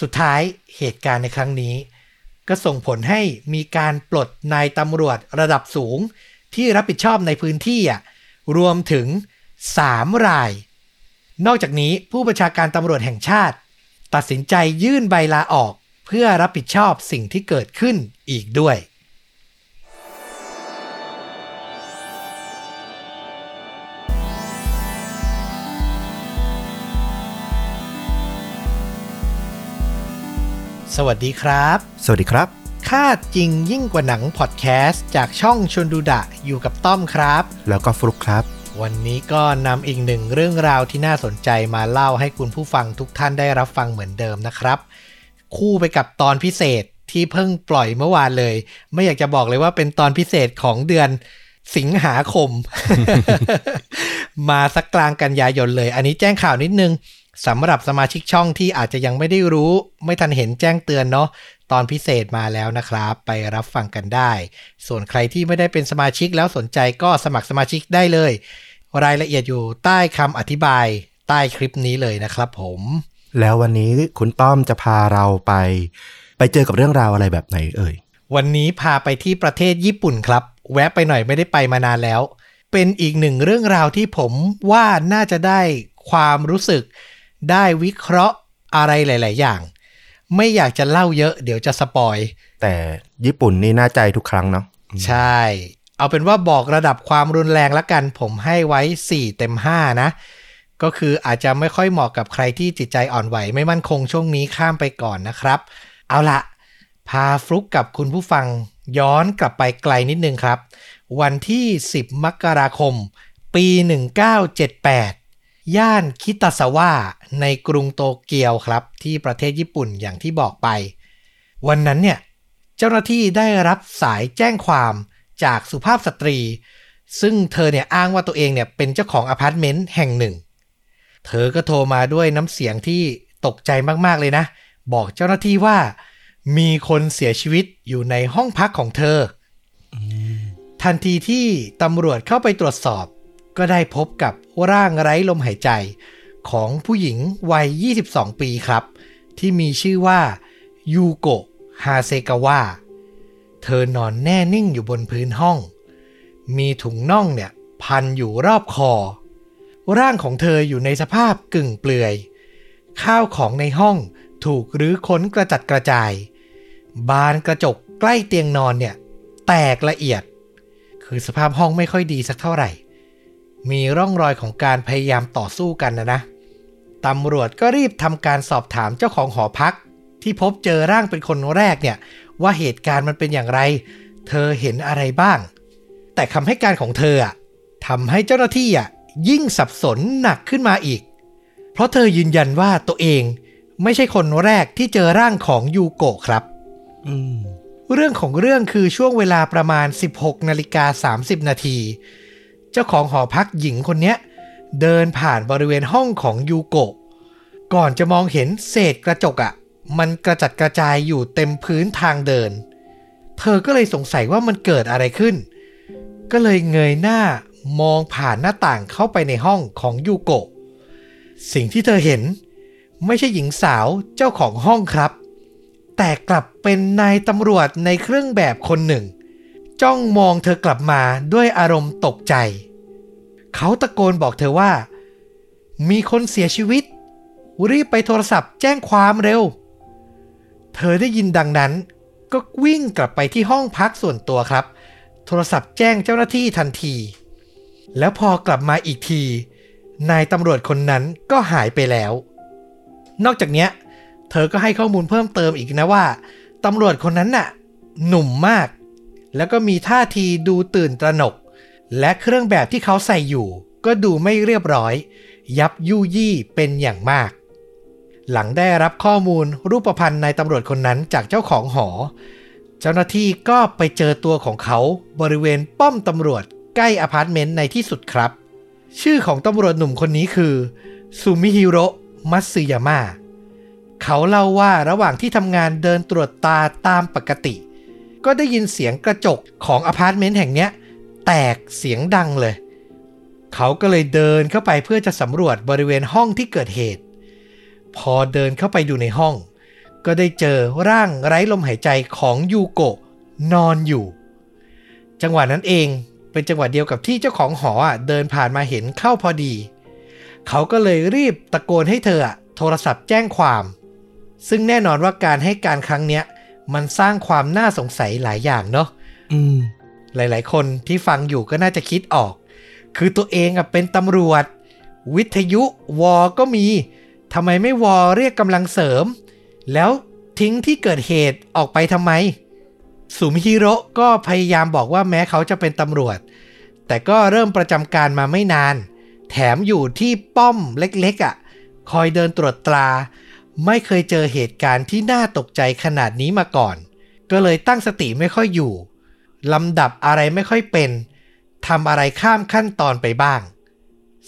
สุดท้ายเหตุการณ์ในครั้งนี้ ก็ส่งผลให้มีการปลดนายตำรวจระดับสูง ที่รับผิดชอบในพื้นที่อะรวมถึง 3 ราย นอกจากนี้ผู้บัญชาการตำรวจแห่งชาติ ตัดสินใจยื่นใบลาออกเพื่อรับผิดชอบสิ่งที่เกิดขึ้นอีกด้วย สวัสดีครับ สวัสดีครับ ค่าจริงยิ่งกว่าหนังพอดแคสต์จากช่องชวนดูดะอยู่กับต้อมครับ แล้วก็ฟลุกครับ วันนี้ก็นำอีกหนึ่งเรื่องราวที่น่าสนใจมาเล่าให้คุณผู้ฟังทุกท่านได้รับฟังเหมือนเดิมนะครับ คู่ไปกับตอนพิเศษที่เพิ่งปล่อยเมื่อวานเลย ไม่อยากจะบอกเลยว่าเป็นตอนพิเศษของเดือน สิงหาคม มาสักกลางกันยายนเลย อันนี้แจ้งข่าวนิดนึงสำหรับสมาชิกช่องที่อาจจะยังไม่ได้รู้ ไม่ทันเห็นแจ้งเตือนเนาะตอนพิเศษมาแล้วนะครับ ไปรับฟังกันได้ ส่วนใครที่ไม่ได้เป็นสมาชิกแล้วสนใจก็สมัครสมาชิกได้เลย รายละเอียดอยู่ใต้คำอธิบายใต้คลิปนี้เลยนะครับผม แล้ววันนี้คุณต้อมจะพาเราไป ไปเจอกับเรื่องราวอะไรแบบไหนเอ่ย วันนี้พาไปที่ประเทศญี่ปุ่นครับ แวะไปหน่อยไม่ได้ไปมานานแล้ว เป็นอีกหนึ่งเรื่องราวที่ผมว่าน่าจะได้ความรู้สึก ได้วิเคราะห์อะไรหลาย ๆ อย่าง ไม่อยากจะเล่าเยอะเดี๋ยวจะสปอย แต่ญี่ปุ่นนี่น่าใจทุกครั้งเนาะใช่ เอาเป็นว่าบอกระดับความรุนแรงละกัน ผมให้ไว้ 4 เต็ม 5 นะ ก็คืออาจจะไม่ค่อยเหมาะกับใครที่จิตใจอ่อนไหว ไม่มั่นคงช่วงนี้ข้ามไปก่อนนะครับ เอาละพาฟลุกกับคุณผู้ฟัง ย้อนกลับไปไกลนิดนึงครับ วันที่ 10 มกราคม ปี 1978 ย่านคิตาซาวะในกรุงโตเกียวครับ ที่ประเทศญี่ปุ่นอย่างที่บอกไป วันนั้นเนี่ย เจ้าหน้าที่ได้รับสายแจ้งความจากสุภาพสตรี ซึ่งเธอเนี่ยอ้างว่าตัวเองเนี่ยเป็นเจ้าของอพาร์ตเมนต์แห่งหนึ่ง เธอก็โทรมาด้วยน้ำเสียงที่ตกใจมากๆเลยนะ บอกเจ้าหน้าที่ว่า มีคนเสียชีวิตอยู่ในห้องพักของเธออทันทีที่ตำรวจเข้าไปตรวจสอบ ก็ได้พบกับร่างไร้ลมหายใจ ของผู้หญิงวัย 22 ปีครับ ที่มีชื่อว่ายูโกะฮาเซกาวะเธอนอนแน่นิ่งอยู่บนพื้นห้อง มีถุงน่องเนี่ย พันอยู่รอบคอ ร่างของเธออยู่ในสภาพกึ่งเปลือย ข้าวของในห้องถูกรื้อค้นกระจัดกระจาย บานกระจกใกล้เตียงนอนเนี่ย แตกละเอียด คือสภาพห้องไม่ค่อยดีสักเท่าไหร่ มีร่องรอยของการพยายามต่อสู้กันนะนะตำรวจก็รีบทำการสอบถามเจ้าของหอพัก ที่พบเจอร่างเป็นคนแรกเนี่ย ว่าเหตุการณ์มันเป็นอย่างไร เธอเห็นอะไรบ้าง แต่คำให้การของเธออะทำให้เจ้าหน้าที่อะยิ่งสับสนหนักขึ้นมาอีก เพราะเธอยืนยันว่าตัวเองไม่ใช่คนแรกที่เจอร่างของยูโกะครับ เรื่องของเรื่องคือช่วงเวลาประมาณ 16นาฬิกา30 นาที เจ้าของหอพักหญิงคนเนี้ยเดินผ่านบริเวณห้องของยูโกะก่อนจะมองเห็นเศษกระจกอะ่ะ มันกระจัดกระจายอยู่เต็มพื้นทางเดิน เธอก็เลยสงสัยว่ามันเกิดอะไรขึ้น ก็เลยเงยหน้ามองผ่านหน้าต่างเข้าไปในห้องของยูโกะสิ่งที่เธอเห็น ไม่ใช่หญิงสาวเจ้าของห้องครับ แต่กลับเป็นนายตำรวจในเครื่องแบบคนหนึ่ง จ้องมองเธอกลับมาด้วยอารมณ์ตกใจ เขาตะโกนบอกเธอว่า มีคนเสียชีวิต รีบไปโทรศัพท์แจ้งความเร็ว เธอได้ยินดังนั้น ก็วิ่งกลับไปที่ห้องพักส่วนตัวครับ โทรศัพท์แจ้งเจ้าหน้าที่ทันที แล้วพอกลับมาอีกที นายตำรวจคนนั้นก็หายไปแล้ว นอกจากเนี้ย เธอก็ให้ข้อมูลเพิ่มเติมอีกนะว่าตำรวจคนนั้นน่ะ หนุ่มมาก แล้วก็มีท่าทีดูตื่นตระหนก และเครื่องแบบที่เขาใส่อยู่ ก็ดูไม่เรียบร้อย ยับยุยี่เป็นอย่างมาก หลังได้รับข้อมูลรูปพรรณนายตำรวจคนนั้นจากเจ้าของหอ เจ้าหน้าที่ก็ไปเจอตัวของเขาบริเวณป้อมตำรวจใกล้อพาร์ตเมนต์ในที่สุดครับ ชื่อของตำรวจหนุ่มคนนี้คือซูมิฮิโรมัตสึยาม่า เขาเล่าว่าระหว่างที่ทำงานเดินตรวจตราตามปกติ ก็ได้ยินเสียงกระจกของอพาร์ตเมนต์แห่งนี้แตกเสียงดังเลย เขาก็เลยเดินเข้าไปเพื่อจะสำรวจบริเวณห้องที่เกิดเหตุ พอเดินเข้าไปดูในห้อง ก็ได้เจอร่างไร้ลมหายใจของยูโกะนอนอยู่ จังหวะนั้นเองเป็นจังหวะเดียวกับที่เจ้าของหอเดินผ่านมาเห็นเข้าพอดี เขาก็เลยรีบตะโกนให้เธอโทรศัพท์แจ้งความ ซึ่งแน่นอนว่าการให้การครั้งเนี้ย มันสร้างความน่าสงสัยหลายอย่างเนาะอืมหลาย ๆ คนที่ฟังอยู่ก็น่าจะคิดออก คือตัวเองอะเป็นตำรวจ วิทยุวอก็มีทำไมไม่วอเรียกกำลังเสริม แล้วทิ้งที่เกิดเหตุออกไปทำไมสุมฮิโร่ก็พยายามบอกว่าแม้เขาจะเป็นตำรวจ แต่ก็เริ่มประจำการมาไม่นาน แถมอยู่ที่ป้อมเล็กๆอะ คอยเดินตรวจตรา ไม่เคยเจอเหตุการณ์ที่น่าตกใจขนาดนี้มาก่อน ก็เลยตั้งสติไม่ค่อยอยู่ลำดับอะไรไม่ค่อยเป็นทำอะไรข้ามขั้นตอนไปบ้าง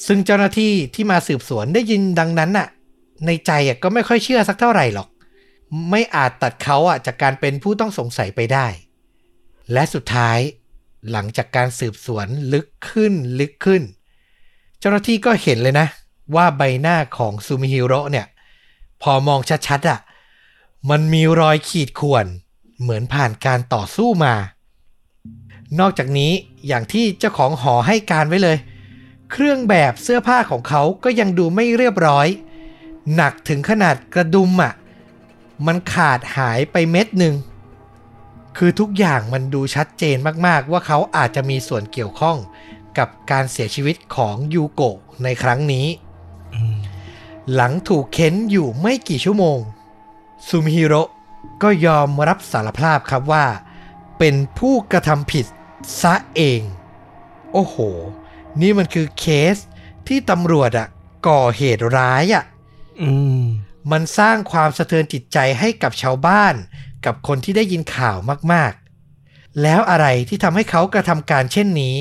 ซึ่งเจ้าหน้าที่ที่มาสืบสวนได้ยินดังนั้นน่ะ ในใจก็ไม่ค่อยเชื่อสักเท่าไหร่หรอก ไม่อาจตัดเขาอะจากการเป็นผู้ต้องสงสัยไปได้ และสุดท้ายหลังจากการสืบสวนลึกขึ้นลึกขึ้น เจ้าหน้าที่ก็เห็นเลยนะ ว่าใบหน้าของซูมิฮิโร่เนี่ย พอมองชัดๆอะ มันมีรอยขีดข่วน เหมือนผ่านการต่อสู้มา นอกจากนี้อย่างที่เจ้าของหอให้การไว้เลย เครื่องแบบเสื้อผ้าของเขาก็ยังดูไม่เรียบร้อย หนักถึงขนาดกระดุมอะ มันขาดหายไปเม็ดหนึ่งคือทุกอย่างมันดูชัดเจนมากๆ ว่าเขาอาจจะมีส่วนเกี่ยวข้องกับการเสียชีวิตของยูโกะในครั้งนี้ หลังถูกเค้นอยู่ไม่กี่ชั่วโมงซูมิฮิโร่ก็ยอมรับสารภาพครับว่า เป็นผู้กระทำผิดซะเอง โอ้โห นี่มันคือเคสที่ตำรวจอะก่อเหตุร้ายอะอืมมันสร้างความสะเทือนจิตใจให้กับชาวบ้าน กับคนที่ได้ยินข่าวมากๆ แล้วอะไรที่ทำให้เขากระทำการเช่นนี้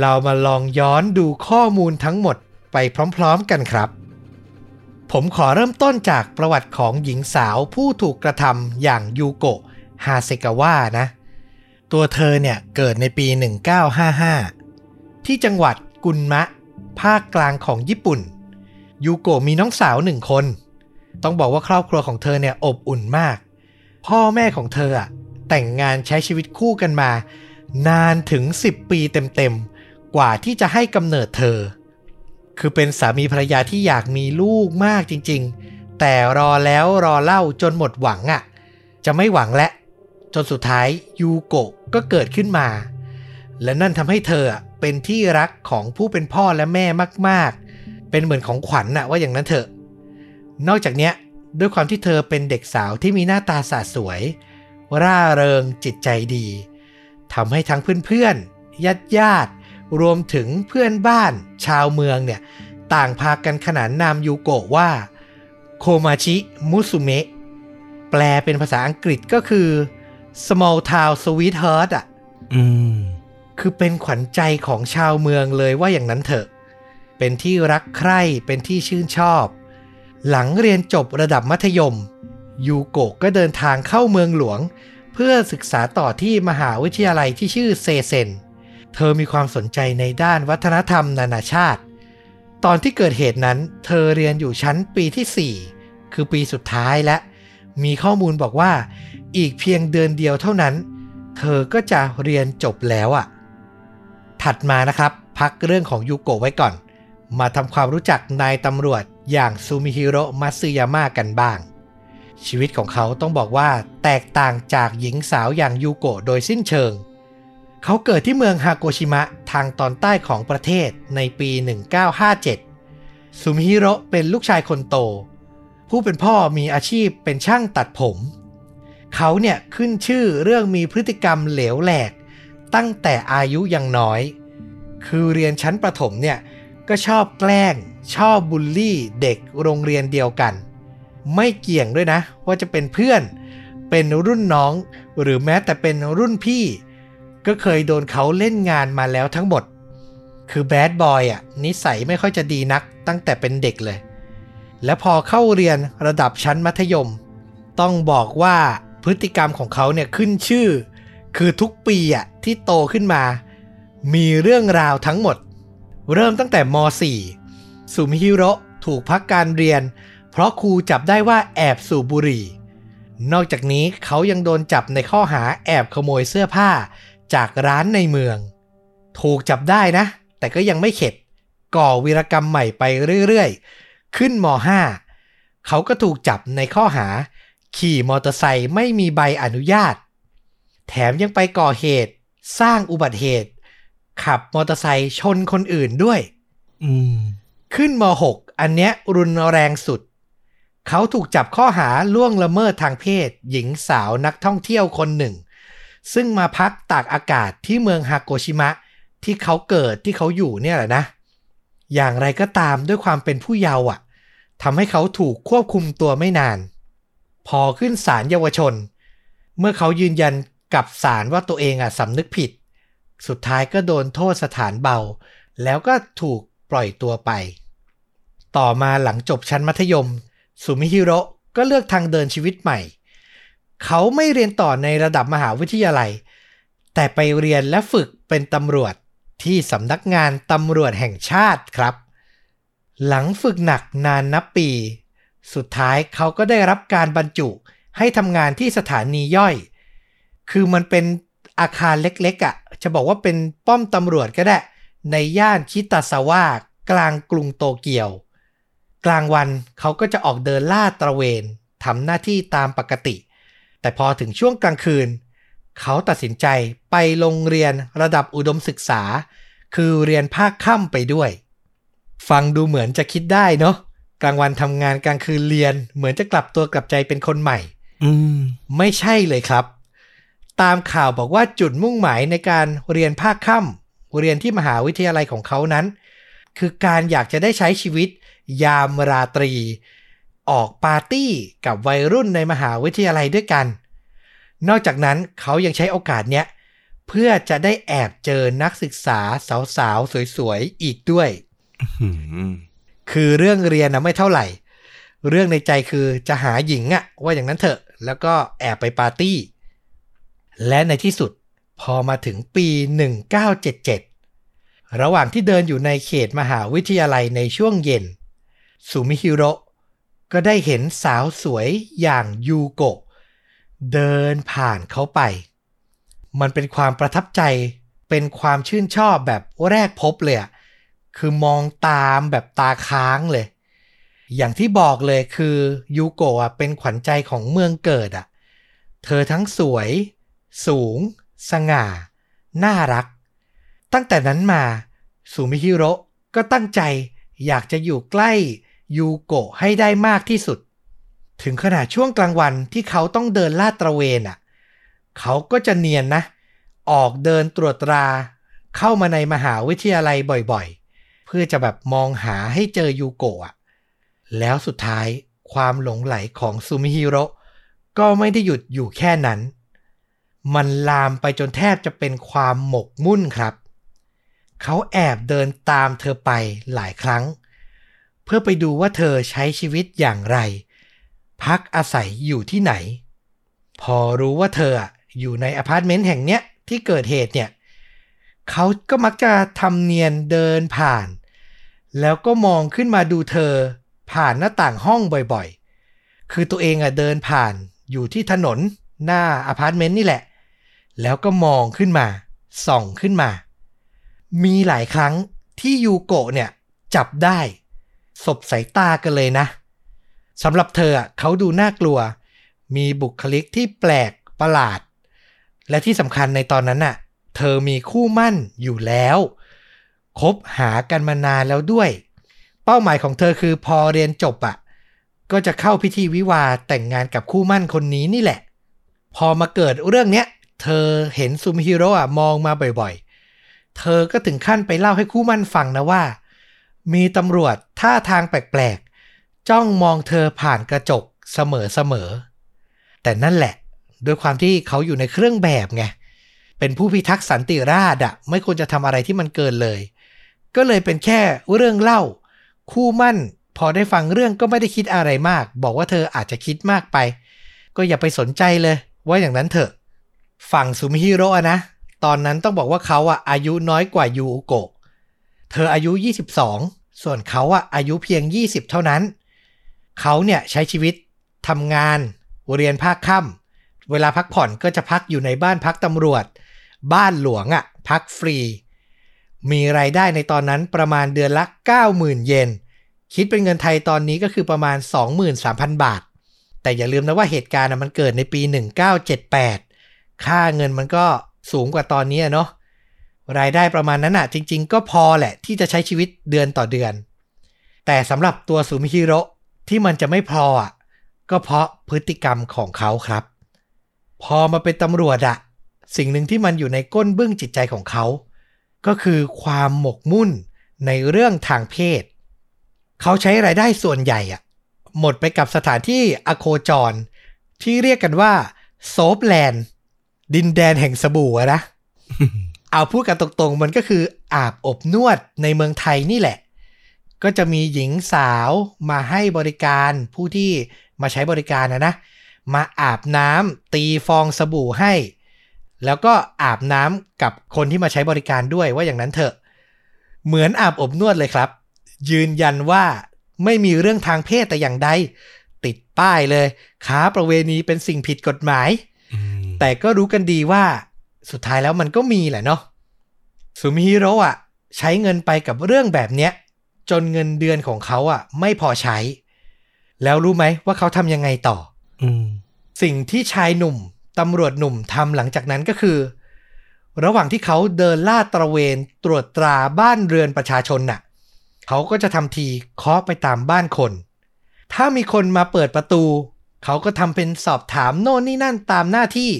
เรามาลองย้อนดูข้อมูลทั้งหมดไปพร้อมๆกันครับ ผมขอเริ่มต้นจากประวัติของหญิงสาวผู้ถูกกระทำอย่างยูโกะฮาเซกาวะนะ ตัวเธอเนี่ยเกิดในปี 1955 ที่จังหวัดกุนมะ ภาคกลางของญี่ปุ่น ยูโกะมีน้องสาวหนึ่งคน ต้องบอกว่าครอบครัวของเธอเนี่ยอบอุ่นมาก พ่อแม่ของเธออะแต่งงานใช้ชีวิตคู่กันมา นานถึง 10 ปีเต็มๆ กว่าที่จะให้กำเนิดเธอ คือเป็นสามีภรรยาที่อยากมีลูกมากจริง ๆ แต่รอแล้วรอเล่าจนหมดหวังอะ่ะ จะไม่หวังและ จนสุดท้ายยูโกะก็เกิดขึ้นมา และนั่นทำให้เธอเป็นที่รักของผู้เป็นพ่อและแม่มาก ๆ เป็นเหมือนของขวัญน่ะว่าอย่างนั้นเถอะ นอกจากเนี้ยด้วยความที่เธอเป็นเด็กสาวที่มีหน้าตาสาสวย ร่าเริงจิตใจดีทำให้ทั้งเพื่อนๆญาติญาติๆ รวมถึงเพื่อนบ้านชาวเมืองเนี่ย ต่างพากันขนานนามยูโกะว่าโคมาชิมุสุเมะแปลเป็นภาษาอังกฤษก็คือ small town sweetheart อะอืมคือเป็นขวัญใจของชาวเมืองเลยว่าอย่างนั้นเถอะ เป็นที่รักใคร่เป็นที่ชื่นชอบ หลังเรียนจบระดับมัธยม ยูโกะก็เดินทางเข้าเมืองหลวง เพื่อศึกษาต่อที่มหาวิทยาลัยที่ชื่อเซเซน เธอมีความสนใจในด้านวัฒนธรรมนานาชาติ ตอนที่เกิดเหตุนั้น เธอเรียนอยู่ชั้นปีที่ 4 คือปีสุดท้ายและ มีข้อมูลบอกว่า อีกเพียงเดือนเดียวเท่านั้น เธอก็จะเรียนจบแล้วอะ ถัดมานะครับ พักเรื่องของยูโกะไว้ก่อน มาทำความรู้จักนายตำรวจอย่างซูมิฮิโร่มัตสึยาม่ากันบ้าง ชีวิตของเขาต้องบอกว่าแตกต่างจากหญิงสาวอย่างยูโกะโดยสิ้นเชิง เขาเกิดที่เมืองฮาโกชิมะทางตอนใต้ของประเทศในปี 1957ซูมิฮิโรเป็นลูกชายคนโต ผู้เป็นพ่อมีอาชีพเป็นช่างตัดผม เขาเนี่ยขึ้นชื่อเรื่องมีพฤติกรรมเหลวแหลก ตั้งแต่อายุยังน้อย คือเรียนชั้นประถมเนี่ยก็ชอบแกล้ง ชอบบูลลี่เด็กโรงเรียนเดียวกัน ไม่เกี่ยงด้วยนะ ว่าจะเป็นเพื่อน เป็นรุ่นน้อง หรือแม้แต่เป็นรุ่นพี่ ก็เคยโดนเขาเล่นงานมาแล้วทั้งหมด คือแบดบอยอะนิสัยไม่ค่อยจะดีนักตั้งแต่เป็นเด็กเลย และพอเข้าเรียนระดับชั้นมัธยม ต้องบอกว่าพฤติกรรมของเขาเนี่ยขึ้นชื่อ คือทุกปีอะที่โตขึ้นมา มีเรื่องราวทั้งหมด เริ่มตั้งแต่ม .4 สุมิฮิโรถูกพักการเรียน เพราะครูจับได้ว่าแอบสูบบุหรี่ นอกจากนี้เขายังโดนจับในข้อหาแอบขโมยเสื้อผ้า จากร้านในเมือง ถูกจับได้นะ แต่ก็ยังไม่เข็ด ก่อวีรกรรมใหม่ไปเรื่อยๆ ขึ้นม .5 เขาก็ถูกจับในข้อหา ขี่มอเตอร์ไซค์ไม่มีใบอนุญาต แถมยังไปก่อเหตุ สร้างอุบัติเหตุ ขับมอเตอร์ไซค์ชนคนอื่นด้วยอืมขึ้นม .6 อันเนี้ยรุนแรงสุด เขาถูกจับข้อหาล่วงละเมิดทางเพศ หญิงสาวนักท่องเที่ยวคนหนึ่ง ซึ่งมาพักตากอากาศที่เมืองฮาโกชิมะ ที่เขาเกิดที่เขาอยู่เนี่ยแหละนะ อย่างไรก็ตามด้วยความเป็นผู้เยาว์อะทำให้เขาถูกควบคุมตัวไม่นาน พอขึ้นศาลเยาวชน เมื่อเขายืนยันกับศาลว่าตัวเองอะสำนึกผิด สุดท้ายก็โดนโทษสถานเบา แล้วก็ถูกปล่อยตัวไป ต่อมาหลังจบชั้นมัธยมสุมิฮิโรก็เลือกทางเดินชีวิตใหม่ เขาไม่เรียนต่อในระดับมหาวิทยาลัย แต่ไปเรียนและฝึกเป็นตำรวจที่สำนักงานตำรวจแห่งชาติครับ หลังฝึกหนักนานนับปี สุดท้ายเขาก็ได้รับการบรรจุให้ทำงานที่สถานีย่อย คือมันเป็นอาคารเล็กๆอะ่ะ จะบอกว่าเป็นป้อมตำรวจก็ได้ ในย่านคิตาซาวะกลางกรุงโตเกียว กลางวันเขาก็จะออกเดินล่าตระเวนทำหน้าที่ตามปกติ แต่พอถึงช่วงกลางคืน เขาตัดสินใจไปโรงเรียนระดับอุดมศึกษา คือเรียนภาคค่ำไปด้วย ฟังดูเหมือนจะคิดได้เนาะกลางวันทำงานกลางคืนเรียน เหมือนจะกลับตัวกลับใจเป็นคนใหม่ อืม ไม่ใช่เลยครับ ตามข่าวบอกว่าจุดมุ่งหมายในการเรียนภาคค่ำเรียนที่มหาวิทยาลัยของเขานั้น คือการอยากจะได้ใช้ชีวิต ยามราตรี ออกปาร์ตี้กับวัยรุ่นในมหาวิทยาลัยด้วยกัน นอกจากนั้นเขายังใช้โอกาสเนี้ยเพื่อจะได้แอบเจอนักศึกษาสาวๆ สวยๆ อีกด้วยอืมคือเรื่องเรียนนะไม่เท่าไหร่ เรื่องในใจคือจะหาหญิงอะว่าอย่างนั้นเถอะ แล้วก็แอบไปปาร์ตี้ และในที่สุดพอมาถึงปี 1977 ระหว่างที่เดินอยู่ในเขตมหาวิทยาลัยในช่วงเย็น สุมิฮิโร่ ก็ได้เห็นสาวสวยอย่างยูโกะเดินผ่านเขาไป มันเป็นความประทับใจเป็นความชื่นชอบแบบแรกพบเลยอะคือมองตามแบบตาค้างเลย อย่างที่บอกเลยคือยูโกะเป็นขวัญใจของเมืองเกิดอะเธอทั้งสวย สูง สง่า น่ารัก ตั้งแต่นั้นมาสุมิฮิโรก็ตั้งใจอยากจะอยู่ใกล้ ยูโกะให้ได้มากที่สุด ถึงขนาดช่วงกลางวันที่เขาต้องเดินลาดตระเวนอะ เขาก็จะเนียนนะ ออกเดินตรวจตรา เข้ามาในมหาวิทยาลัยบ่อยๆ เพื่อจะแบบมองหาให้เจอยูโกะอะแล้วสุดท้ายความหลงไหลของซูมิฮิโร่ก็ไม่ได้หยุดอยู่แค่นั้น มันลามไปจนแทบจะเป็นความหมกมุ่นครับ เขาแอบเดินตามเธอไปหลายครั้ง เพื่อไปดูว่าเธอใช้ชีวิตอย่างไร พักอาศัยอยู่ที่ไหน พอรู้ว่าเธออยู่ในอพาร์ตเมนต์แห่งเนี้ยที่เกิดเหตุเนี่ยเขาก็มักจะทำเนียนเดินผ่าน แล้วก็มองขึ้นมาดูเธอผ่านหน้าต่างห้องบ่อยๆ คือตัวเองอะเดินผ่านอยู่ที่ถนนหน้าอพาร์ตเมนต์นี่แหละ แล้วก็มองขึ้นมา ส่องขึ้นมา มีหลายครั้งที่ยูโกะเนี่ยจับได้ สบสายตากันเลยนะสำหรับเธออะเขาดูน่ากลัว มีบุคลิกที่แปลกประหลาด และที่สำคัญในตอนนั้นน่ะ เธอมีคู่หมั้นอยู่แล้ว คบหากันมานานแล้วด้วย เป้าหมายของเธอคือพอเรียนจบอะ ก็จะเข้าพิธีวิวาแต่งงานกับคู่มั่นคนนี้นี่แหละ พอมาเกิดเรื่องเนี้ย เธอเห็นซูมิฮิโร่อะมองมาบ่อยๆ เธอก็ถึงขั้นไปเล่าให้คู่มั่นฟังนะว่า มีตำรวจท่าทางแปลกๆ จ้องมองเธอผ่านกระจกเสมอๆ แต่นั่นแหละด้วยความที่เขาอยู่ในเครื่องแบบไง เป็นผู้พิทักษ์สันติราษฎร์อะไม่ควรจะทำอะไรที่มันเกินเลย ก็เลยเป็นแค่เรื่องเล่า คู่มั่นพอได้ฟังเรื่องก็ไม่ได้คิดอะไรมาก บอกว่าเธออาจจะคิดมากไป ก็อย่าไปสนใจเลย ว่าอย่างนั้นเถอะ ฝั่งซูมิฮิโร่อะนะ ตอนนั้นต้องบอกว่าเขาอะอายุน้อยกว่ายูโกะ เธออายุ 22 ส่วนเขาอะอายุเพียง 20 เท่านั้น เขาเนี่ยใช้ชีวิตทำงานเรียนภาคค่ำเวลาพักผ่อนก็จะพักอยู่ในบ้านพักตำรวจ บ้านหลวงอะ่ะพักฟรี มีรายได้ในตอนนั้นประมาณเดือนละ 90,000 เยน คิดเป็นเงินไทยตอนนี้ก็คือประมาณ 23,000 บาท แต่อย่าลืมนะว่าเหตุการณ์มันเกิดในปี 1978 ค่าเงินมันก็สูงกว่าตอนนี้เนาะ รายได้ประมาณนั้นอะจริง ๆ ก็พอแหละที่จะใช้ชีวิตเดือนต่อเดือน แต่สำหรับตัวซูมิฮิโร่ที่มันจะไม่พออะก็เพราะพฤติกรรมของเขาครับ พอมาเป็นตำรวจอะสิ่งหนึ่งที่มันอยู่ในก้นเบื้องจิตใจของเขา ก็คือความหมกมุ่นในเรื่องทางเพศ เขาใช้รายได้ส่วนใหญ่อะหมดไปกับสถานที่อโคจร ที่เรียกกันว่าโซฟแลนด์ ดินแดนแห่งสบู่นะ เอาพูดกันตรงๆ มันก็คืออาบอบนวดในเมืองไทยนี่แหละ ก็จะมีหญิงสาวมาให้บริการผู้ที่มาใช้บริการนะนะ มาอาบน้ำตีฟองสบู่ให้ แล้วก็อาบน้ำกับคนที่มาใช้บริการด้วยว่าอย่างนั้นเถอะ เหมือนอาบอบนวดเลยครับ ยืนยันว่าไม่มีเรื่องทางเพศแต่อย่างใด ติดป้ายเลยค้าประเวณีเป็นสิ่งผิดกฎหมายอืมแต่ก็รู้กันดีว่า สุดท้ายแล้วมันก็มีแหละเนาะซูมิฮิโร่อะใช้เงินไปกับเรื่องแบบเนี้ย จนเงินเดือนของเขาอะไม่พอใช้ แล้วรู้ไหมว่าเขาทำยังไงต่ออืมสิ่งที่ชายหนุ่มตำรวจหนุ่มทำหลังจากนั้นก็คือ ระหว่างที่เขาเดินลาดตระเวนตรวจตราบ้านเรือนประชาชนน่ะ เขาก็จะทำทีเคาะไปตามบ้านคน ถ้ามีคนมาเปิดประตู เขาก็ทำเป็นสอบถามโน่นนี่นั่นตามหน้าที่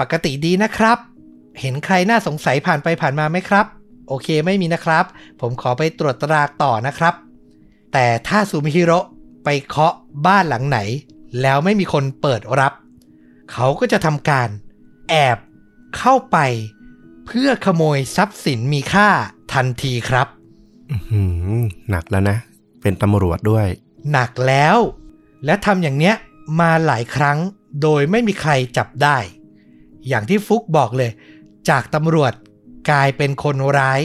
ปกติดีนะครับ เห็นใครน่าสงสัยผ่านไปผ่านมาไหมครับ โอเคไม่มีนะครับ ผมขอไปตรวจตราต่อนะครับ แต่ถ้าซูมิฮิโร่ไปเคาะบ้านหลังไหน แล้วไม่มีคนเปิดรับ เขาก็จะทำการ แอบเข้าไป เพื่อขโมยทรัพย์สินมีค่าทันทีครับอื้อหือหนักแล้วนะ เป็นตำรวจด้วย หนักแล้ว และทำอย่างเนี้ยมาหลายครั้งโดยไม่มีใครจับได้ อย่างที่ฟุกบอกเลย จากตำรวจกลายเป็นคนร้าย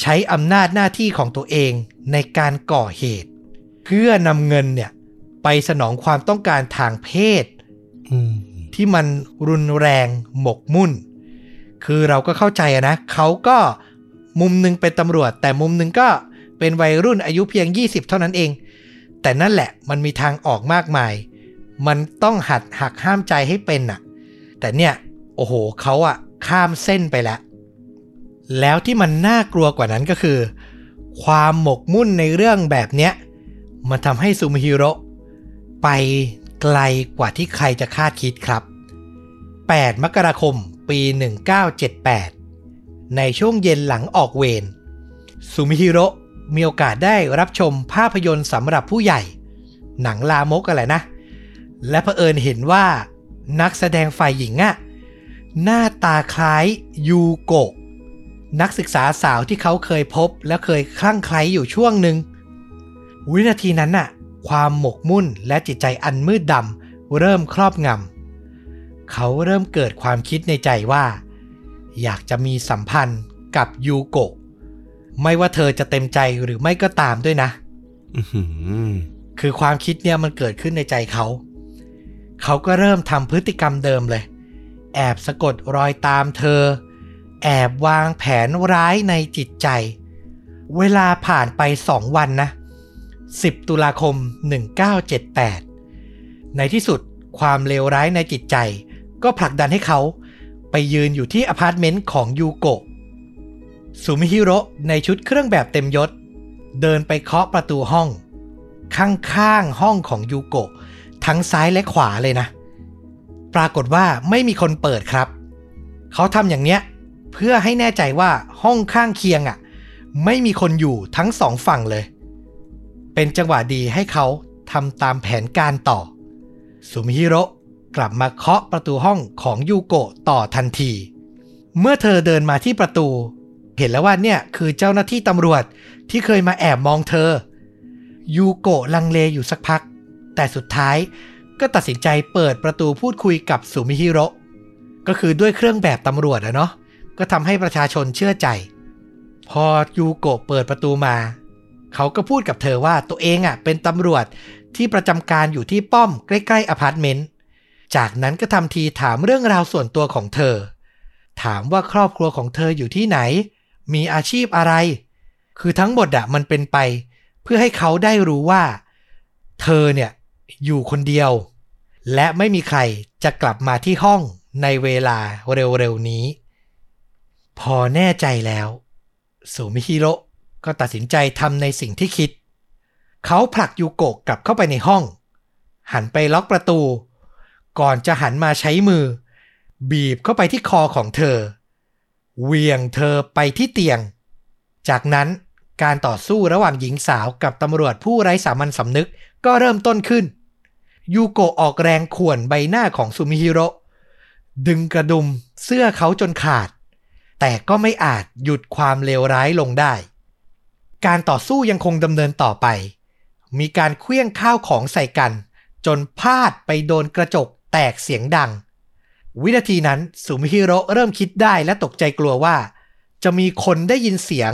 ใช้อำนาจหน้าที่ของตัวเองในการก่อเหตุ เพื่อนำเงินเนี่ยไปสนองความต้องการทางเพศอืมที่มันรุนแรงหมกมุ่น คือเราก็เข้าใจอะนะ เขาก็มุมหนึ่งเป็นตำรวจ แต่มุมหนึ่งก็เป็นวัยรุ่นอายุเพียง 20 เท่านั้นเอง แต่นั่นแหละมันมีทางออกมากมาย มันต้องหัดหักห้ามใจให้เป็นน่ะ แต่เนี่ย โอ้โหเขาอะข้ามเส้นไปแล้ว แล้วที่มันน่ากลัวกว่านั้นก็คือ ความหมกมุ่นในเรื่องแบบเนี้ย มันทำให้ซูมิฮิโร่ไปไกลกว่าที่ใครจะคาดคิดครับ 8 มกราคมปี 1978 ในช่วงเย็นหลังออกเวรซูมิฮิโร่มีโอกาสได้รับชมภาพยนตร์สำหรับผู้ใหญ่ หนังลามกอะไรนะ และเผอิญเห็นว่านักแสดงฝ่ายหญิงอะ หน้าตาคล้ายยูโกะนักศึกษาสาวที่เขาเคยพบและเคยคลั่งไคล้อยู่ช่วงหนึ่ง วินาทีนั้นน่ะ ความหมกมุ่นและจิตใจอันมืดดำเริ่มครอบงำเขาเริ่มเกิดความคิดในใจว่า อยากจะมีสัมพันธ์กับยูโกะไม่ว่าเธอจะเต็มใจหรือไม่ก็ตามด้วยนะอื้อหือคือความคิดเนี่ยมันเกิดขึ้นในใจเขา เขาก็เริ่มทำพฤติกรรมเดิมเลย แอบสะกดรอยตามเธอ แอบวางแผนร้ายในจิตใจ เวลาผ่านไปสองวันนะ 10 ตุลาคม 1978 ในที่สุดความเลวร้ายในจิตใจ ก็ผลักดันให้เขาไปยืนอยู่ที่อพาร์ตเมนต์ของยูโกะซูมิฮิโร่ในชุดเครื่องแบบเต็มยศ เดินไปเคาะประตูห้อง ข้างๆห้องของยูโกะทั้งซ้ายและขวาเลยนะ ปรากฏว่าไม่มีคนเปิดครับ เขาทำอย่างเนี้ยเพื่อให้แน่ใจว่าห้องข้างเคียงอะ ไม่มีคนอยู่ทั้งสองฝั่งเลย เป็นจังหวะดีให้เขาทำตามแผนการต่อสุมิฮิโร่กลับมาเคาะประตูห้องของยูโกะต่อทันที เมื่อเธอเดินมาที่ประตู เห็นแล้วว่าเนี่ยคือเจ้าหน้าที่ตำรวจที่เคยมาแอบมองเธอ ยูโกะลังเลอยู่สักพัก แต่สุดท้าย ก็ตัดสินใจเปิดประตูพูดคุยกับสุมิฮิโร่ก็คือด้วยเครื่องแบบตำรวจอะเนาะก็ทำให้ประชาชนเชื่อใจ พอยูโกะเปิดประตูมา เขาก็พูดกับเธอว่าตัวเองอะเป็นตำรวจที่ประจำการอยู่ที่ป้อมใกล้ๆอพาร์ตเมนต์จากนั้นก็ทำทีถามเรื่องราวส่วนตัวของเธอ ถามว่าครอบครัวของเธออยู่ที่ไหน มีอาชีพอะไร คือทั้งหมดอะมันเป็นไป เพื่อให้เขาได้รู้ว่า เธอเนี่ย อยู่คนเดียว และไม่มีใครจะกลับมาที่ห้องในเวลาเร็วๆนี้ พอแน่ใจแล้วสุมิฮิโร่ก็ตัดสินใจทำในสิ่งที่คิด เขาผลักยูโกะกลับเข้าไปในห้อง หันไปล็อกประตู ก่อนจะหันมาใช้มือ บีบเข้าไปที่คอของเธอเหวียงเธอไปที่เตียง จากนั้นการต่อสู้ระหว่างหญิงสาวกับตำรวจผู้ไร้สามัญสำนึก ก็เริ่มต้นขึ้น ยูโกะออกแรงข่วนใบหน้าของซูมิฮิโร่ดึงกระดุมเสื้อเขาจนขาด แต่ก็ไม่อาจหยุดความเลวร้ายลงได้ การต่อสู้ยังคงดำเนินต่อไป มีการเคลื่องข้าวของใส่กัน จนพลาดไปโดนกระจกแตกเสียงดัง วินาทีนั้นสุมิฮิโร่เริ่มคิดได้และตกใจกลัวว่า จะมีคนได้ยินเสียง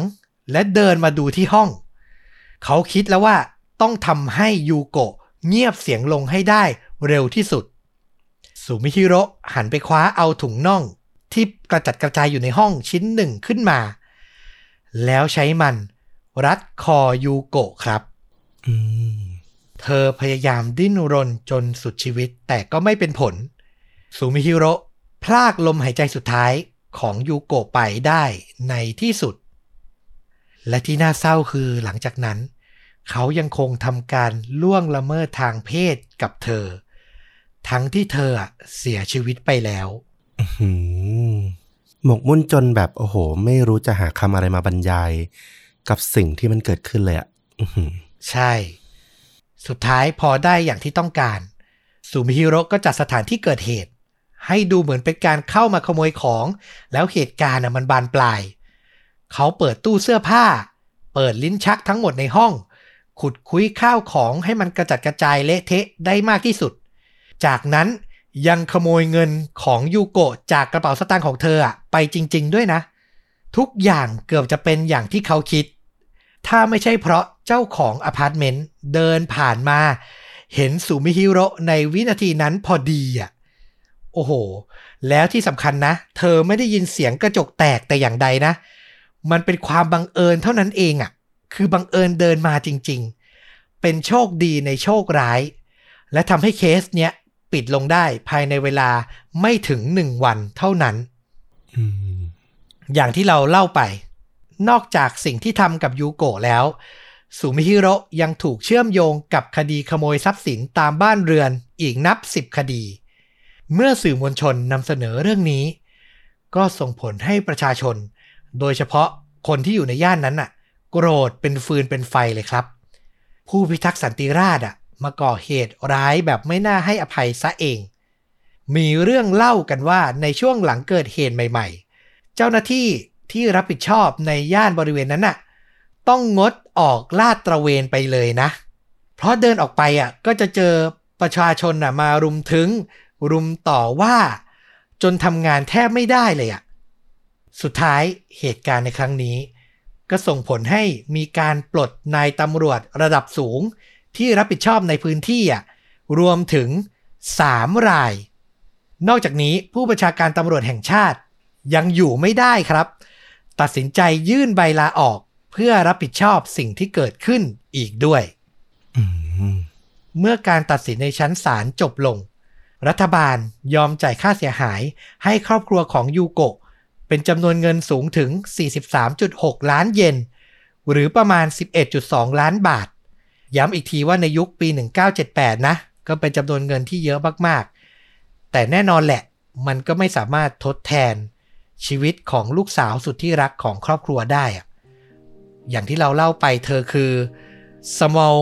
และเดินมาดูที่ห้อง เขาคิดแล้วว่า ต้องทำให้ยูโกะเงียบเสียงลงให้ได้เร็วที่สุดสุมิฮิโร่หันไปคว้าเอาถุงน่องที่กระจัดกระจายอยู่ในห้องชิ้นหนึ่งขึ้นมา แล้วใช้มันรัดคอยูโกะครับอืมเธอพยายามดิ้นรนจนสุดชีวิตแต่ก็ไม่เป็นผลสุมิฮิโร่พลากลมหายใจสุดท้ายของยูโกะไปได้ในที่สุด และที่น่าเศร้าคือหลังจากนั้น เขายังคงทำการล่วงละเมิดทางเพศกับเธอ ทั้งที่เธออะเสียชีวิตไปแล้วหืมหมกมุ่นจนแบบโอ้โห ไม่รู้จะหาคำอะไรมาบรรยาย กับสิ่งที่มันเกิดขึ้นเลยอะอื้อหือใช่ สุดท้ายพอได้อย่างที่ต้องการซูมิฮิโร่ก็จัดสถานที่เกิดเหตุ ให้ดูเหมือนเป็นการเข้ามาขโมยของ แล้วเหตุการณ์น่ะมันบานปลาย เขาเปิดตู้เสื้อผ้า เปิดลิ้นชักทั้งหมดในห้อง ขุดคุ้ยข้าวของให้มันกระจัดกระจายเละเทะได้มากที่สุด จากนั้นยังขโมยเงินของยูโกะจากกระเป๋าสตางค์ของเธออะไปจริง ๆ ด้วยนะ ทุกอย่างเกือบจะเป็นอย่างที่เขาคิด ถ้าไม่ใช่เพราะเจ้าของอพาร์ตเมนต์เดินผ่านมา เห็นสุมิฮิโรในวินาทีนั้นพอดีอะโอ้โห แล้วที่สำคัญนะ เธอไม่ได้ยินเสียงกระจกแตกแต่อย่างใดนะ มันเป็นความบังเอิญเท่านั้นเองอะ คือบังเอิญเดินมาจริง ๆ เป็นโชคดีในโชคร้าย และทำให้เคสเนี้ยปิดลงได้ภายในเวลาไม่ถึงหนึ่งวันเท่านั้นอืมอย่างที่เราเล่าไป นอกจากสิ่งที่ทำกับยูโกะแล้วสุมิฮิโร่ยังถูกเชื่อมโยงกับคดีขโมยทรัพย์สินตามบ้านเรือนอีกนับสิบคดี เมื่อสื่อมวลชนนำเสนอเรื่องนี้ ก็ส่งผลให้ประชาชน โดยเฉพาะคนที่อยู่ในย่านนั้นน่ะ โกรธเป็นฟืนเป็นไฟเลยครับ ผู้พิทักษ์สันติราษฎร์อะมาก่อเหตุร้ายแบบไม่น่าให้อภัยซะเอง มีเรื่องเล่ากันว่าในช่วงหลังเกิดเหตุใหม่ ๆ เจ้าหน้าที่ที่รับผิดชอบในย่านบริเวณนั้นน่ะต้องงดออกลาดตระเวนไปเลยนะ เพราะเดินออกไปอะก็จะเจอประชาชนน่ะมารุมถึง รุมต่อว่า จนทำงานแทบไม่ได้เลยอะ สุดท้ายเหตุการณ์ในครั้งนี้ ก็ส่งผลให้มีการปลดนายตำรวจระดับสูง ที่รับผิดชอบในพื้นที่อะรวมถึง 3 ราย นอกจากนี้ผู้บัญชาการตำรวจแห่งชาติ ยังอยู่ไม่ได้ครับ ตัดสินใจยื่นใบลาออกเพื่อรับผิดชอบสิ่งที่เกิดขึ้นอีกด้วยอืมเมื่อการตัดสินในชั้นศาลจบลง รัฐบาลยอมจ่ายค่าเสียหายให้ครอบครัวของยูโกะ เป็นจำนวนเงินสูงถึง 43.6 ล้านเยน หรือประมาณ 11.2 ล้านบาท ย้ำอีกทีว่าในยุคปี 1978 นะ ก็เป็นจำนวนเงินที่เยอะมากๆ แต่แน่นอนแหละ มันก็ไม่สามารถทดแทนชีวิตของลูกสาวสุดที่รักของครอบครัวได้ อย่างที่เราเล่าไปเธอคือ small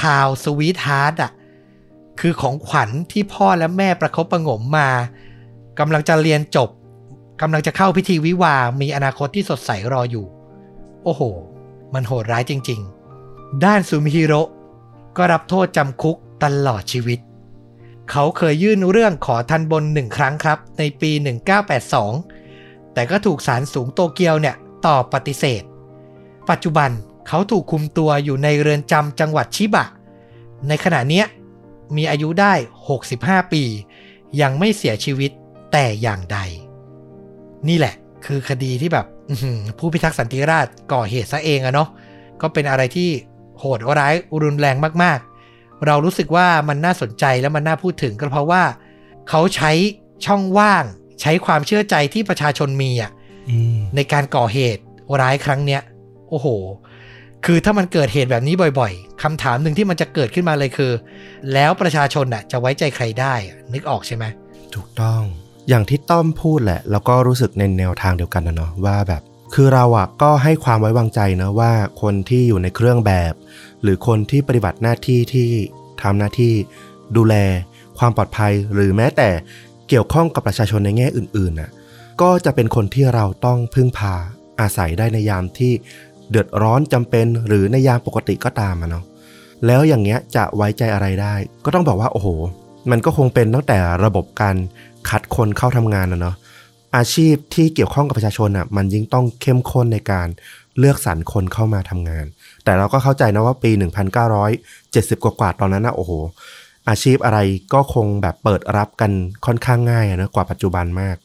town sweetheart อะ คือของขวัญที่พ่อและแม่ประคบประงมมา กำลังจะเรียนจบ กำลังจะเข้าพิธีวิวา มีอนาคตที่สดใสรออยู่ โอ้โห มันโหดร้ายจริง ๆ ด้านซูมิฮิโร่ก็รับโทษจำคุกตลอดชีวิต เขาเคยยื่นเรื่องขอทันบนหนึ่งครั้งครับ ในปี 1982 แต่ก็ถูกศาลสูงโตเกียวเนี่ยตอบปฏิเสธ ปัจจุบันเขาถูกคุมตัวอยู่ในเรือนจำจังหวัดชิบะ ในขณะเนี้ยมีอายุได้ 65 ปี ยังไม่เสียชีวิตแต่อย่างใด นี่แหละ คือคดีที่แบบผู้พิทักษ์สันติราษฎร์ก่อเหตุซะเองอะเนาะก็เป็นอะไรที่โหดร้ายรุนแรงมากๆ เรารู้สึกว่ามันน่าสนใจและมันน่าพูดถึงก็เพราะว่า เขาใช้ช่องว่างใช้ความเชื่อใจที่ประชาชนมีอะในการก่อเหตุร้ายครั้งเนี้ย โอ้โห คือถ้ามันเกิดเหตุแบบนี้บ่อยๆคำถามหนึ่งที่มันจะเกิดขึ้นมาเลยคือ แล้วประชาชนอะ จะไว้ใจใครได้นึกออกใช่ไหมถูกต้อง อย่างที่ต้อมพูดแหละ แล้วก็รู้สึกในแนวทางเดียวกันนะเนาะว่าแบบ คือเราอะก็ให้ความไว้วางใจนะว่าคนที่อยู่ในเครื่องแบบ หรือคนที่ปฏิบัติหน้าที่ที่ทำหน้าที่ดูแล ความปลอดภัยหรือแม้แต่เกี่ยวข้องกับประชาชนในแง่อื่นๆน่ะก็จะเป็นคนที่เราต้องพึ่งพาอาศัยได้ในยามที่เดือดร้อนจำเป็น หรือในยามปกติก็ตามอะเนาะแล้วอย่างเงี้ยจะไว้ใจอะไรได้ ก็ต้องบอกว่าโอ้โห มันก็คงเป็นตั้งแต่ระบบการ คัดคนเข้าทำงานนะเนาะอาชีพที่เกี่ยวข้องกับประชาชนอะ่ะมันยิ่งต้องเข้มข้นในการเลือกสรรคนเข้ามาทำงาน แต่เราก็เข้าใจนะว่าปี 1970 กว่าๆตอนนั้นนะโอ้โห อาชีพอะไรก็คงแบบเปิดรับกันค่อนข้างง่ายนะกว่าปัจจุบันมาก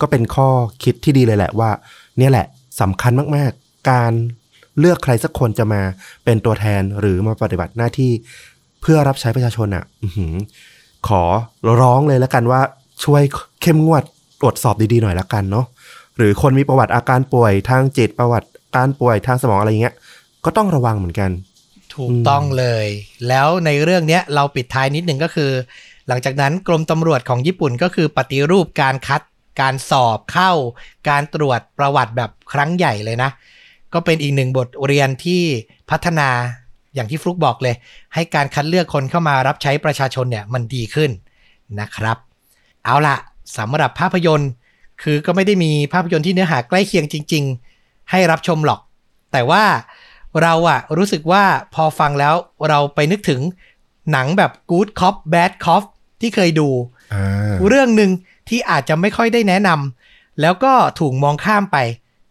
ก็เป็นข้อคิดที่ดีเลยแหละว่า เนี่ยแหละสำคัญมากๆ การเลือกใครสักคนจะมาเป็นตัวแทนหรือมาปฏิบัติหน้าที่ เพื่อรับใช้ประชาชนอะ่ะขอร้องเลยแล้วกันว่า ช่วยเข้มงวดตรวจสอบดีๆหน่อยละกันเนาะหรือคนมีประวัติอาการป่วยทางจิตประวัติการป่วยทางสมองอะไรเงี้ย ก็ต้องระวังเหมือนกัน ถูกต้องเลย แล้วในเรื่องเนี้ยเราปิดท้ายนิดหนึ่งก็คือ หลังจากนั้นกรมตำรวจของญี่ปุ่นก็คือปฏิรูปการคัด การสอบเข้า การตรวจประวัติแบบครั้งใหญ่เลยนะ ก็เป็นอีกหนึ่งบทเรียนที่พัฒนาอย่างที่ฟลุกบอกเลย ให้การคัดเลือกคนเข้ามารับใช้ประชาชนเนี่ยมันดีขึ้นนะครับ เอาละสำหรับภาพยนตร์ คือก็ไม่ได้มีภาพยนตร์ที่เนื้อหาใกล้เคียงจริง ๆ ให้รับชมหรอก แต่ว่าเราอะรู้สึกว่าพอฟังแล้วเราไปนึกถึงหนังแบบ Good Cop Bad Cop ที่เคยดู เรื่องหนึ่งที่อาจจะไม่ค่อยได้แนะนำแล้วก็ถูกมองข้ามไป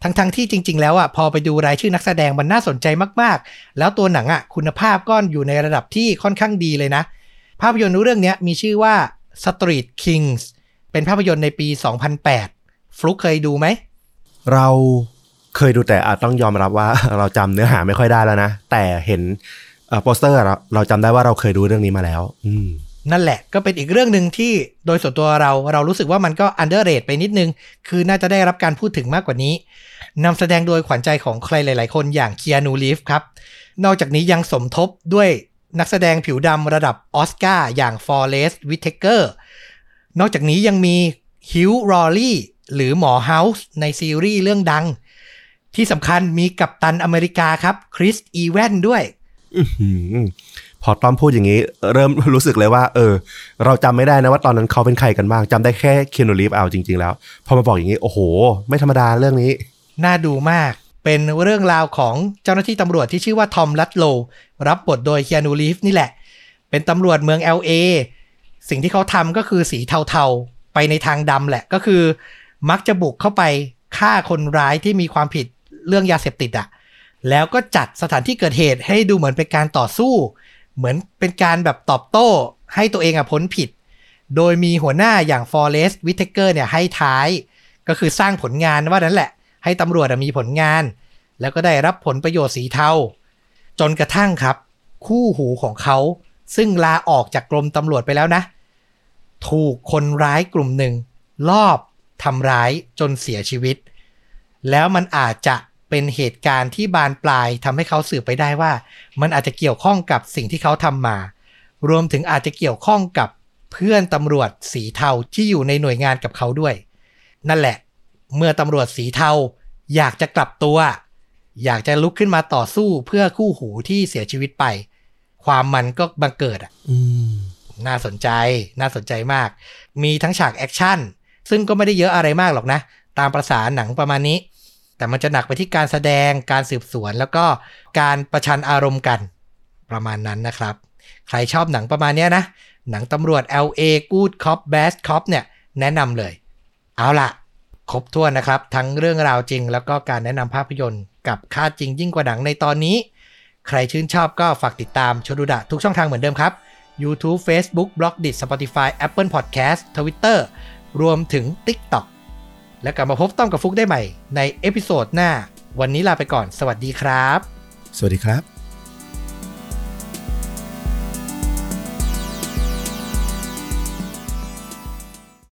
ทั้งๆทที่จริง ๆ แล้วอะพอไปดูรายชื่อนักแสดงมันน่าสนใจมากๆ แล้วตัวหนังอะคุณภาพก็อยู่ในระดับที่ค่อนข้างดีเลยนะ ภาพยนตร์เรื่องนี้มีชื่อว่า Street Kings เป็นภาพยนตร์ในปี 2008 ฟลุกเคยดูไหม เราเคยดูแต่อาจต้องยอมรับว่าเราจำเนื้อหาไม่ค่อยได้แล้วนะ แต่เห็นโปสเตอร์เราจำได้ว่าเราเคยดูเรื่องนี้มาแล้ว อืมนั่นแหละก็เป็นอีกเรื่องหนึ่งที่โดยส่วนตัวเราเรารู้สึกว่ามันก็ underrate ไปนิดนึง คือน่าจะได้รับการพูดถึงมากกว่านี้นำแสดงโดยขวัญใจของใครหลาย ๆ คนอย่างเคียนูรีฟส์ครับ นอกจากนี้ยังสมทบด้วย นักแสดงผิวดำระดับออสการ์อย่างฟอร์เรสต์วิเทเกอร์นอกจากนี้ยังมีฮิวจ์ ลอรี่หรือหมอเฮาส์ในซีรีส์เรื่องดัง ที่สำคัญมีกัปตันอเมริกาครับคริสอีแวนส์ด้วยพอต้อมพูดอย่างนี้ เริ่มรู้สึกเลยว่า เออ เราจำไม่ได้นะว่าตอนนั้นเขาเป็นใครกันบ้างจำได้แค่เคียนูรีฟเอาจริง ๆ แล้ว พอมาบอกอย่างนี้ โอ้โห ไม่ธรรมดาเรื่องนี้ น่าดูมาก เป็นเรื่องราวของเจ้าหน้าที่ตำรวจที่ชื่อว่าทอมลัตโล รับบทโดยเคียนูรีฟนี่แหละ เป็นตำรวจเมือง LA สิ่งที่เขาทำก็คือสีเทาๆ ไปในทางดำแหละ ก็คือ มักจะบุกเข้าไปฆ่าคนร้ายที่มีความผิดเรื่องยาเสพติดอะแล้วก็จัดสถานที่เกิดเหตุให้ดูเหมือนเป็นการต่อสู้ เหมือนเป็นการแบบตอบโต้ให้ตัวเองอะพ้นผิด โดยมีหัวหน้าอย่างฟอร์เรสต์วิเทเกอร์เนี่ยให้ท้าย ก็คือสร้างผลงานว่านั้นแหละ ให้ตำรวจมีผลงาน แล้วก็ได้รับผลประโยชน์สีเทา จนกระทั่งครับ คู่หูของเขาซึ่งลาออกจากกรมตำรวจไปแล้วนะ ถูกคนร้ายกลุ่มหนึ่ง ลอบทำร้ายจนเสียชีวิต แล้วมันอาจจะเป็นเหตุการณ์ที่บานปลายทำให้เขาสืบไปได้ว่า มันอาจจะเกี่ยวข้องกับสิ่งที่เขาทำมา รวมถึงอาจจะเกี่ยวข้องกับเพื่อนตำรวจสีเทาที่อยู่ในหน่วยงานกับเขาด้วย นั่นแหละ เมื่อตำรวจสีเทาอยากจะกลับตัว อยากจะลุกขึ้นมาต่อสู้เพื่อคู่หูที่เสียชีวิตไป ความมันก็บังเกิดอะน่าสนใจน่าสนใจมาก มีทั้งฉาก action ซึ่งก็ไม่ได้เยอะอะไรมากหรอกนะ ตามประสาหนังประมาณนี้ แต่มันจะหนักไปที่การแสดงการสืบสวน แล้วก็การประชันอารมณ์กัน ประมาณนั้นนะครับ ใครชอบหนังประมาณนี้นะ หนังตำรวจ LA Good Cop Bad Cop เนี่ยแนะนำเลย เอาล่ะ ครบถ้วนนะครับ ทั้งเรื่องราวจริง แล้วก็การแนะนำภาพยนตร์ กับฆาตจริงยิ่งกว่าหนังในตอนนี้ ใครชื่นชอบก็ฝากติดตามชดุดะทุกช่องทางเหมือนเดิมครับ YouTube Facebook b l o g d i t Spotify Apple Podcast Twitter รวมถึง TikTok และกลับมาพบต้อมกับฟุกได้ใหม่ใน episode หน้า วันนี้ลาไปก่อน สวัสดีครับ สวัสดีครับ